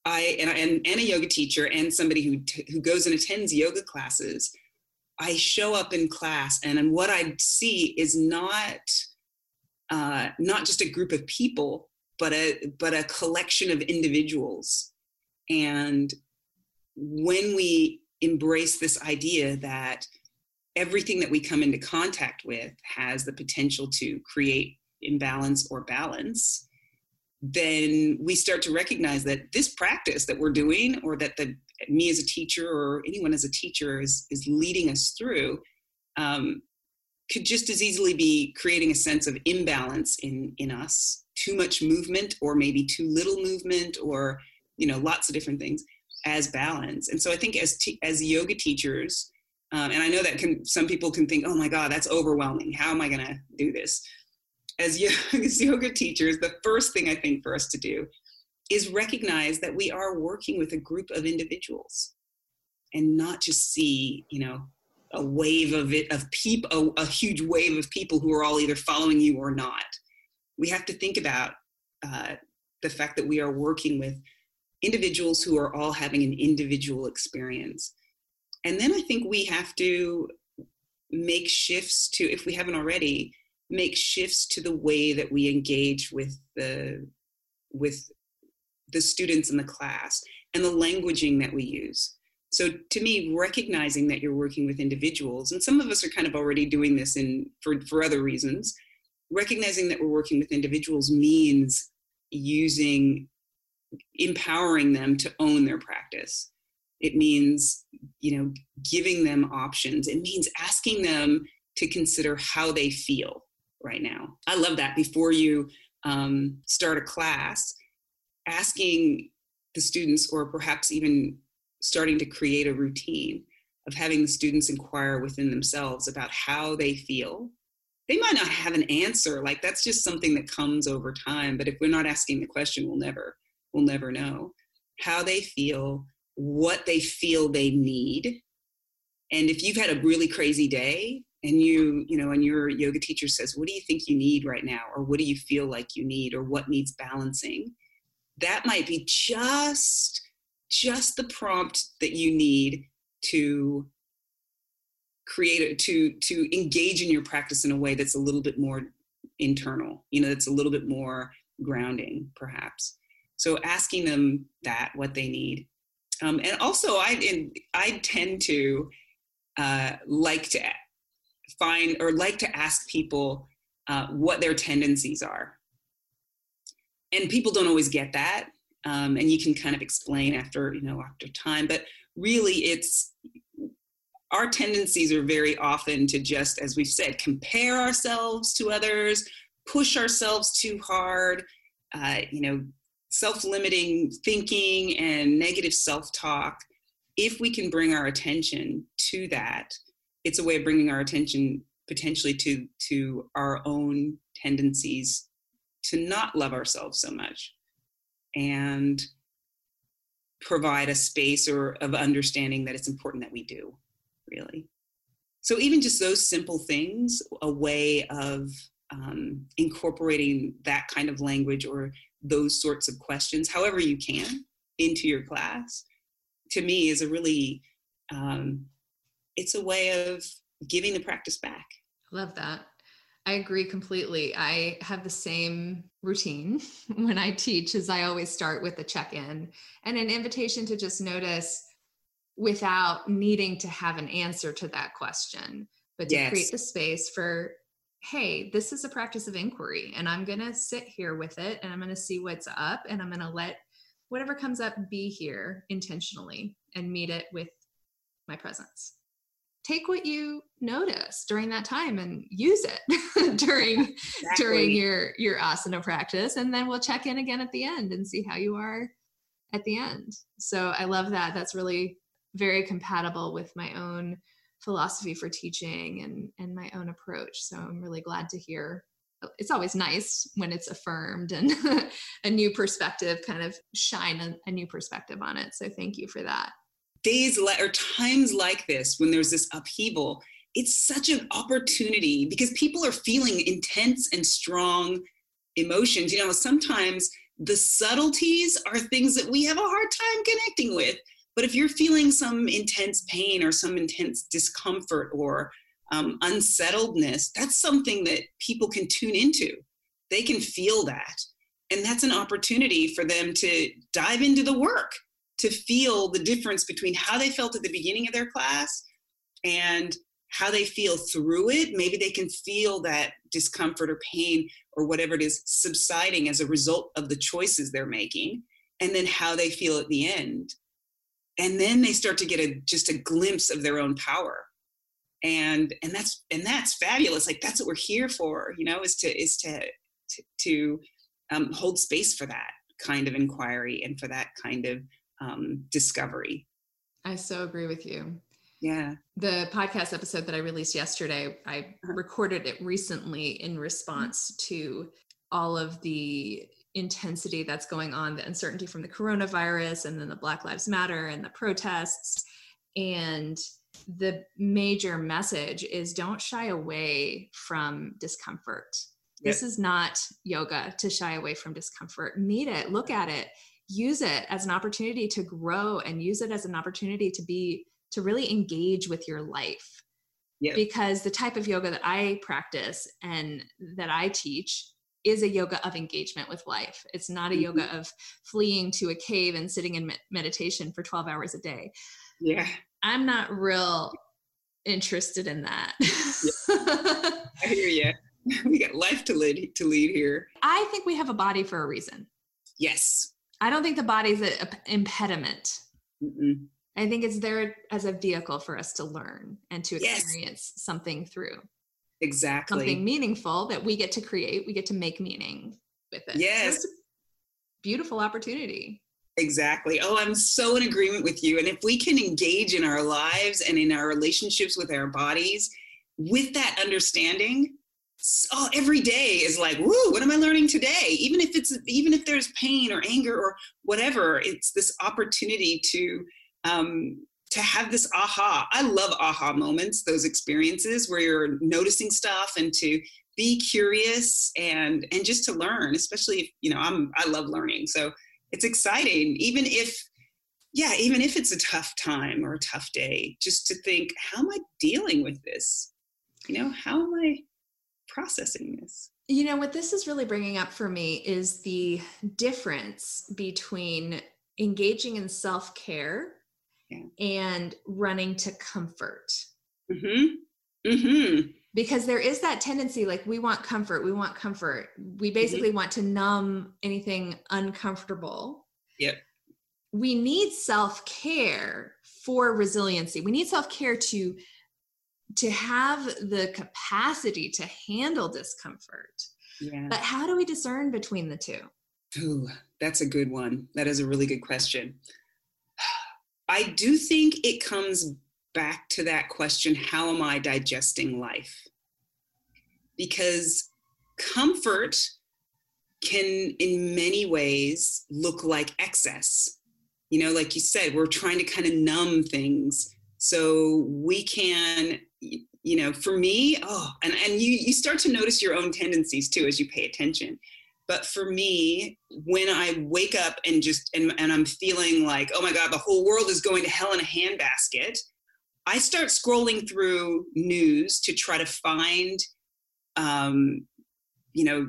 I and, and, and a yoga teacher and somebody who who goes and attends yoga classes, I show up in class and, and what I see is not uh, not just a group of people, but a but a collection of individuals. And when we embrace this idea that everything that we come into contact with has the potential to create imbalance or balance, then we start to recognize that this practice that we're doing or that the me as a teacher or anyone as a teacher is is leading us through um, could just as easily be creating a sense of imbalance in in us. Too much movement or maybe too little movement or you know lots of different things as balance. And so i think as as yoga teachers um, and i know that can some people can think oh my god that's overwhelming how am i going to do this as yoga teachers, the first thing I think for us to do is recognize that we are working with a group of individuals and not just see, you know, a wave of it of people, a, a, huge wave of people who are all either following you or not. We have to think about uh, the fact that we are working with individuals who are all having an individual experience. And then I think we have to make shifts to, if we haven't already, make shifts to the way that we engage with the with the students in the class and the languaging that we use. So to me recognizing that you're working with individuals and some of us are kind of already doing this in for, for other reasons recognizing that we're working with individuals means using empowering them to own their practice it means you know giving them options it means asking them to consider how they feel right now. I love that before you um, start a class, asking the students, or perhaps even starting to create a routine of having the students inquire within themselves about how they feel. They might not have an answer, like that's just something that comes over time. But if we're not asking the question, we'll never, we'll never know how they feel, what they feel they need. And if you've had a really crazy day, and you you know and your yoga teacher says what do you think you need right now? Or what do you feel like you need? Or what needs balancing? That might be just just the prompt that you need to create to to engage in your practice in a way that's a little bit more internal you know that's a little bit more grounding perhaps. So asking them that what they need um, and also i in, i tend to uh, like to find or like to ask people uh, what their tendencies are. And people don't always get that. Um, and you can kind of explain after, you know, after time, but really it's our tendencies are very often to just, as we've said, compare ourselves to others, push ourselves too hard, uh, you know, self-limiting thinking and negative self-talk. If we can bring our attention to that, it's a way of bringing our attention potentially to to our own tendencies to not love ourselves so much and provide a space or of understanding that it's important that we do really so even just those simple things a way of um, incorporating that kind of language or those sorts of questions however you can into your class to me is a really um, it's a way of giving the practice back. Love that. I agree completely. I have the same routine when I teach as I always start with a check-in and an invitation to just notice without needing to have an answer to that question, but to yes. create the space for hey, this is a practice of inquiry and I'm going to sit here with it and I'm going to see what's up and I'm going to let whatever comes up be here intentionally and meet it with my presence. Take what you notice during that time and use it during exactly. during your your asana practice and then we'll check in again at the end and see how you are at the end. So i love that. That's really very compatible with my own philosophy for teaching and and my own approach. So i'm really glad to hear it's always nice when it's affirmed and a new perspective kind of shine a, a new perspective on it. So thank you for that. Days le- or times like this when there's this upheaval it's such an opportunity because people are feeling intense and strong emotions. You know sometimes the subtleties are things that we have a hard time connecting with but if you're feeling some intense pain or some intense discomfort or um, unsettledness that's something that people can tune into they can feel that and that's an opportunity for them to dive into the work to feel the difference between how they felt at the beginning of their class and how they feel through it. Maybe they can feel that discomfort or pain or whatever it is subsiding as a result of the choices they're making, and then how they feel at the end. And then they start to get a just a glimpse of their own power. And and that's and that's fabulous. Like that's what we're here for, you know, is to is to to, to um, hold space for that kind of inquiry and for that kind of um, discovery. I so agree with you. Yeah. The podcast episode that I released yesterday, I uh-huh. recorded it recently in response to all of the intensity that's going on, the uncertainty from the coronavirus, and then the Black Lives Matter and the protests. And the major message is don't shy away from discomfort. This is not yoga to shy away from discomfort. Meet it, look at it, use it as an opportunity to grow and use it as an opportunity to be to really engage with your life yep. because the type of yoga that i practice and that i teach is a yoga of engagement with life it's not a mm-hmm. yoga of fleeing to a cave and sitting in meditation for 12 hours a day yeah i'm not real interested in that yeah. i hear you we got life to lead to lead here i think we have a body for a reason yes I don't think the body's an impediment. Mm-mm. I think it's there as a vehicle for us to learn and to experience yes. something through. Exactly. Something meaningful that we get to create, we get to make meaning with it. Yes. beautiful opportunity. Exactly. Oh, I'm so in agreement with you. And if we can engage in our lives and in our relationships with our bodies with that understanding, oh, every day is like, woo, what am I learning today? Even if it's even if there's pain or anger or whatever, it's this opportunity to um, to have this aha. I love aha moments, those experiences where you're noticing stuff and to be curious and and just to learn, especially if you know I'm I love learning. So it's exciting, even if yeah, even if it's a tough time or a tough day, just to think, how am I dealing with this? You know, how am I processing this? You know, what this is really bringing up for me is the difference between engaging in self care yeah. and running to comfort. Mm-hmm. Mm-hmm. Because there is that tendency, like we want comfort, we want comfort. We mm-hmm. basically mm-hmm. want to numb anything uncomfortable. Yep. We need self care for resiliency. We need self care to to have the capacity to handle discomfort. Yeah. But how do we discern between the two? Ooh, that's a good one. That is a really good question. I do think it comes back to that question how am I digesting life? Because comfort can, in many ways, look like excess. You know, like you said, we're trying to kind of numb things so we can you know for me oh and, and you you start to notice your own tendencies too as you pay attention but for me when i wake up and just and, and i'm feeling like oh my god the whole world is going to hell in a handbasket i start scrolling through news to try to find um, you know,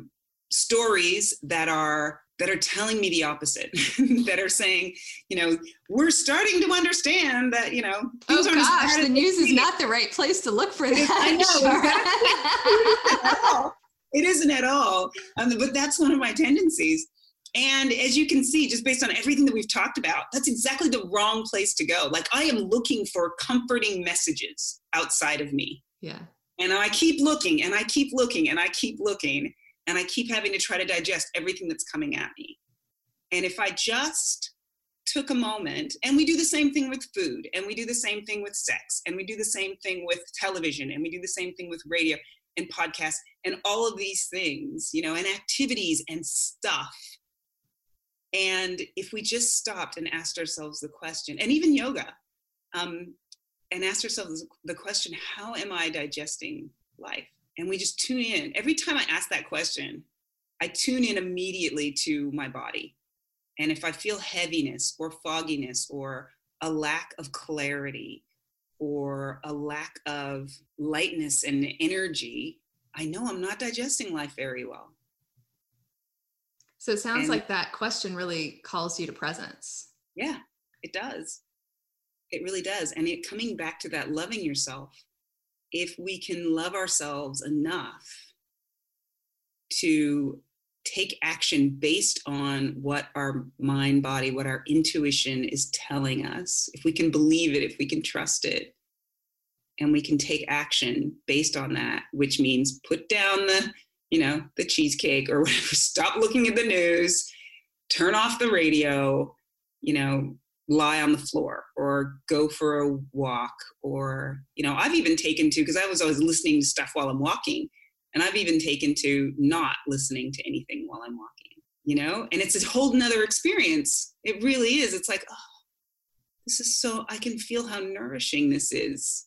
stories that are that are telling me the opposite that are saying you know we're starting to understand that you know oh gosh the news is not the right place to look for that i know exactly. It isn't at all. Um, but that's one of my tendencies. And as you can see just based on everything that we've talked about that's exactly the wrong place to go. Like i am looking for comforting messages outside of me. Yeah. And i keep looking and i keep looking and i keep looking and I keep having to try to digest everything that's coming at me. And if I just took a moment, and we do the same thing with food, and we do the same thing with sex, and we do the same thing with television, and we do the same thing with radio and podcasts, and all of these things, you know, and activities and stuff. And if we just stopped and asked ourselves the question, and even yoga, um, and asked ourselves the question, how am I digesting life? and we just tune in. Every time I ask that question, I tune in immediately to my body. And if I feel heaviness or fogginess or a lack of clarity or a lack of lightness and energy, I know I'm not digesting life very well. So it sounds and, like that question really calls you to presence. Yeah, it does. It really does. And it coming back to that loving yourself if we can love ourselves enough to take action based on what our mind body what our intuition is telling us. If we can believe it if we can trust it and we can take action based on that which means put down the you know the cheesecake or whatever stop looking at the news turn off the radio you know lie on the floor or go for a walk or you know i've even taken to because i was always listening to stuff while i'm walking and i've even taken to not listening to anything while i'm walking you know? And it's a whole nother experience. It really is. It's like oh this is so i can feel how nourishing this is.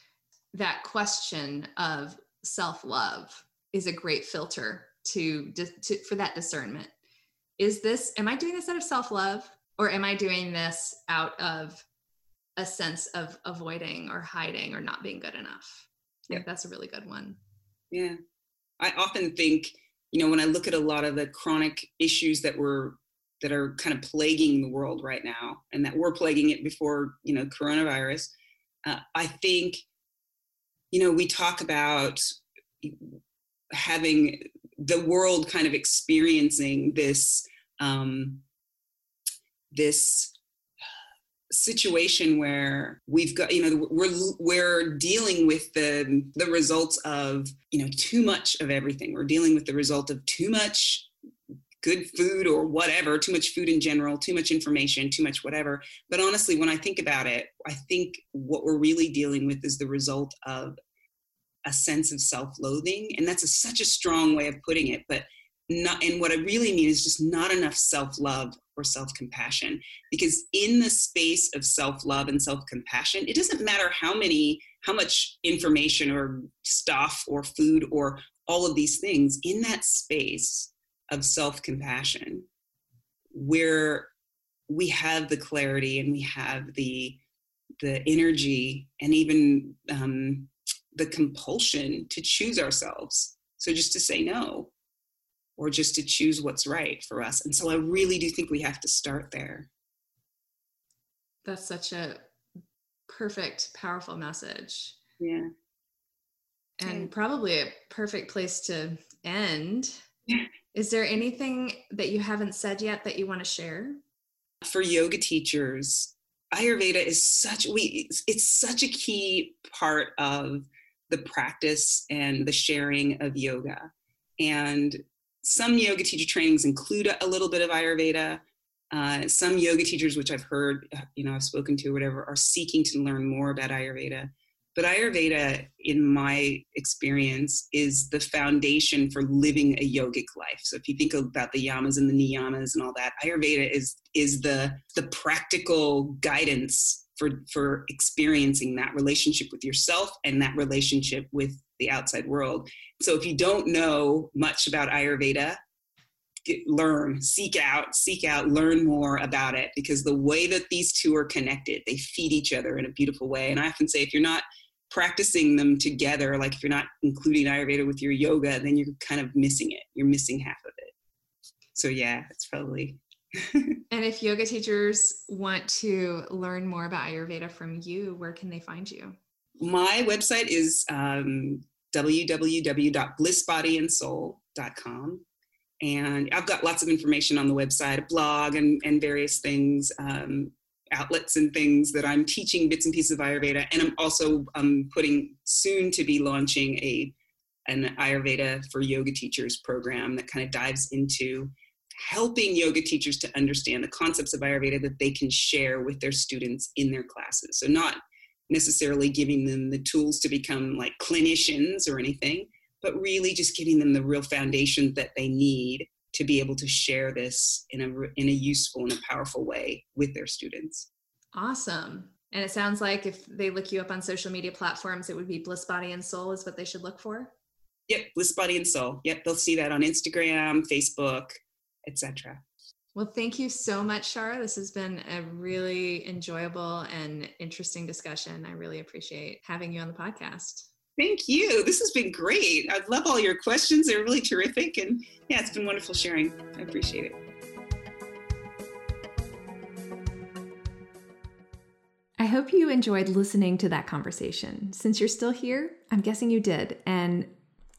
That question of self-love is a great filter to, to for that discernment. Is this am i doing this out of self-love or am i doing this out of a sense of avoiding or hiding or not being good enough? Yeah. that's a really good one. Yeah i often think you know when i look at a lot of the chronic issues that were that are kind of plaguing the world right now and that were plaguing it before you know coronavirus uh, i think you know we talk about having the world kind of experiencing this um, this situation where we've got you know we're we're dealing with the the results of you know too much of everything. We're dealing with the result of too much good food or whatever too much food in general too much information too much whatever. But honestly when i think about it i think what we're really dealing with is the result of a sense of self-loathing. And that's a, such a strong way of putting it but not and what i really mean is just not enough self-love or self compassion. Because in the space of self love and self compassion, it doesn't matter how many, how much information or stuff or food or all of these things, in that space of self compassion, where we have the clarity and we have the the energy and even um, the compulsion to choose ourselves so just to say no or just to choose what's right for us. And so I really do think we have to start there. That's such a perfect, powerful message. Yeah. And probably a perfect place to end. Is there anything that you haven't said yet that you want to share? For yoga teachers, Ayurveda is such we it's such a key part of the practice and the sharing of yoga. And some yoga teacher trainings include a little bit of Ayurveda. Uh, some yoga teachers, which I've heard, you know, I've spoken to, or whatever, are seeking to learn more about Ayurveda. But Ayurveda, in my experience, is the foundation for living a yogic life. So if you think about the yamas and the niyamas and all that, Ayurveda is is the the practical guidance for for experiencing that relationship with yourself and that relationship with the outside world. So if you don't know much about Ayurveda, get, learn, seek out, seek out, learn more about it because the way that these two are connected, they feed each other in a beautiful way. And I often say, if you're not practicing them together, like if you're not including Ayurveda with your yoga, then you're kind of missing it. You're missing half of it. So yeah, it's probably. and if yoga teachers want to learn more about Ayurveda from you, where can they find you? My website is um, www.blissbodyandsoul.com. And I've got lots of information on the website, a blog, and, and various things. Um, outlets and things that I'm teaching bits and pieces of Ayurveda, and I'm also um, putting soon to be launching a an Ayurveda for yoga teachers program that kind of dives into helping yoga teachers to understand the concepts of Ayurveda that they can share with their students in their classes. So not necessarily giving them the tools to become like clinicians or anything, but really just giving them the real foundation that they need to be able to share this in a in a useful and a powerful way with their students. Awesome. And it sounds like if they look you up on social media platforms, it would be Bliss Body and Soul is what they should look for. Yep, Bliss Body and Soul. Yep, they'll see that on Instagram, Facebook, etc. Well, thank you so much, Shara. This has been a really enjoyable and interesting discussion. I really appreciate having you on the podcast. Thank you. This has been great. I love all your questions. They're really terrific. And yeah, it's been wonderful sharing. I appreciate it. I hope you enjoyed listening to that conversation. Since you're still here, I'm guessing you did. And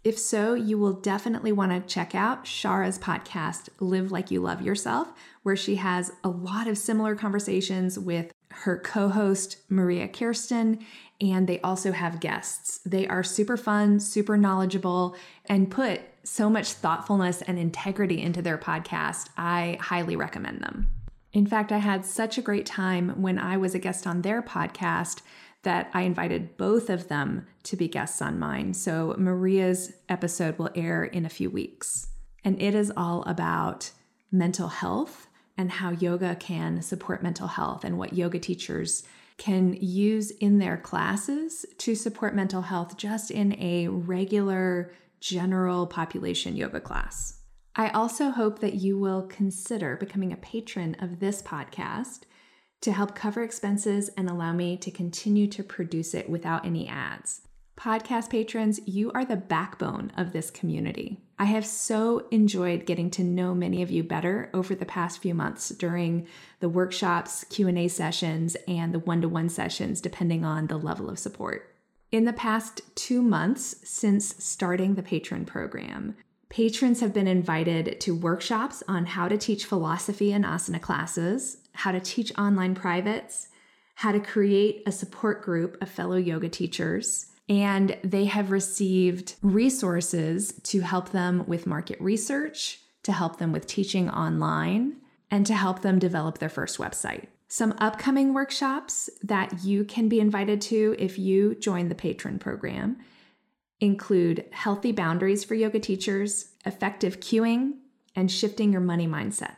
if so, you will definitely want to check out Shara's podcast, Live Like You Love Yourself, where she has a lot of similar conversations with her co host, Maria Kirsten, and they also have guests. They are super fun, super knowledgeable, and put so much thoughtfulness and integrity into their podcast. I highly recommend them. In fact, I had such a great time when I was a guest on their podcast that I invited both of them to be guests on mine. So Maria's episode will air in a few weeks. And it is all about mental health and how yoga can support mental health and what yoga teachers can use in their classes to support mental health just in a regular general population yoga class. I also hope that you will consider becoming a patron of this podcast to help cover expenses and allow me to continue to produce it without any ads. Podcast patrons, you are the backbone of this community. I have so enjoyed getting to know many of you better over the past few months during the workshops, Q&A sessions, and the one-to-one sessions depending on the level of support. In the past 2 months since starting the patron program, patrons have been invited to workshops on how to teach philosophy and asana classes, how to teach online privates, how to create a support group of fellow yoga teachers, and they have received resources to help them with market research, to help them with teaching online, and to help them develop their first website. Some upcoming workshops that you can be invited to if you join the patron program include healthy boundaries for yoga teachers, effective cueing, and shifting your money mindset.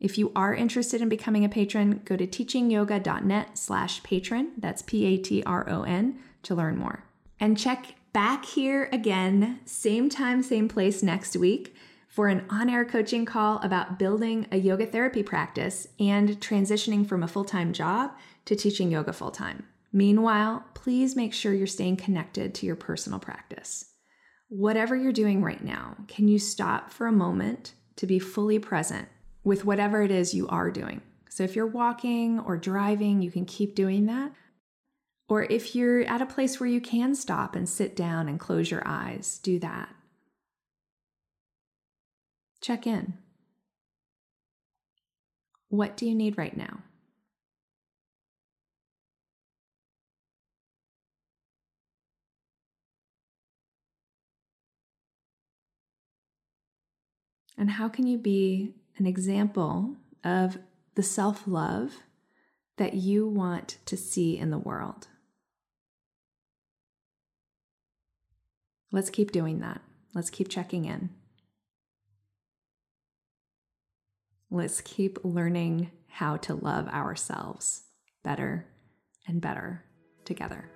If you are interested in becoming a patron, go to teachingyoga.net slash patron, that's P-A-T-R-O-N, to learn more. And check back here again, same time, same place next week for an on air coaching call about building a yoga therapy practice and transitioning from a full time job to teaching yoga full time. Meanwhile, please make sure you're staying connected to your personal practice. Whatever you're doing right now, can you stop for a moment to be fully present with whatever it is you are doing? So if you're walking or driving, you can keep doing that. Or if you're at a place where you can stop and sit down and close your eyes, do that. Check in. What do you need right now? And how can you be an example of the self love that you want to see in the world? Let's keep doing that. Let's keep checking in. Let's keep learning how to love ourselves better and better together.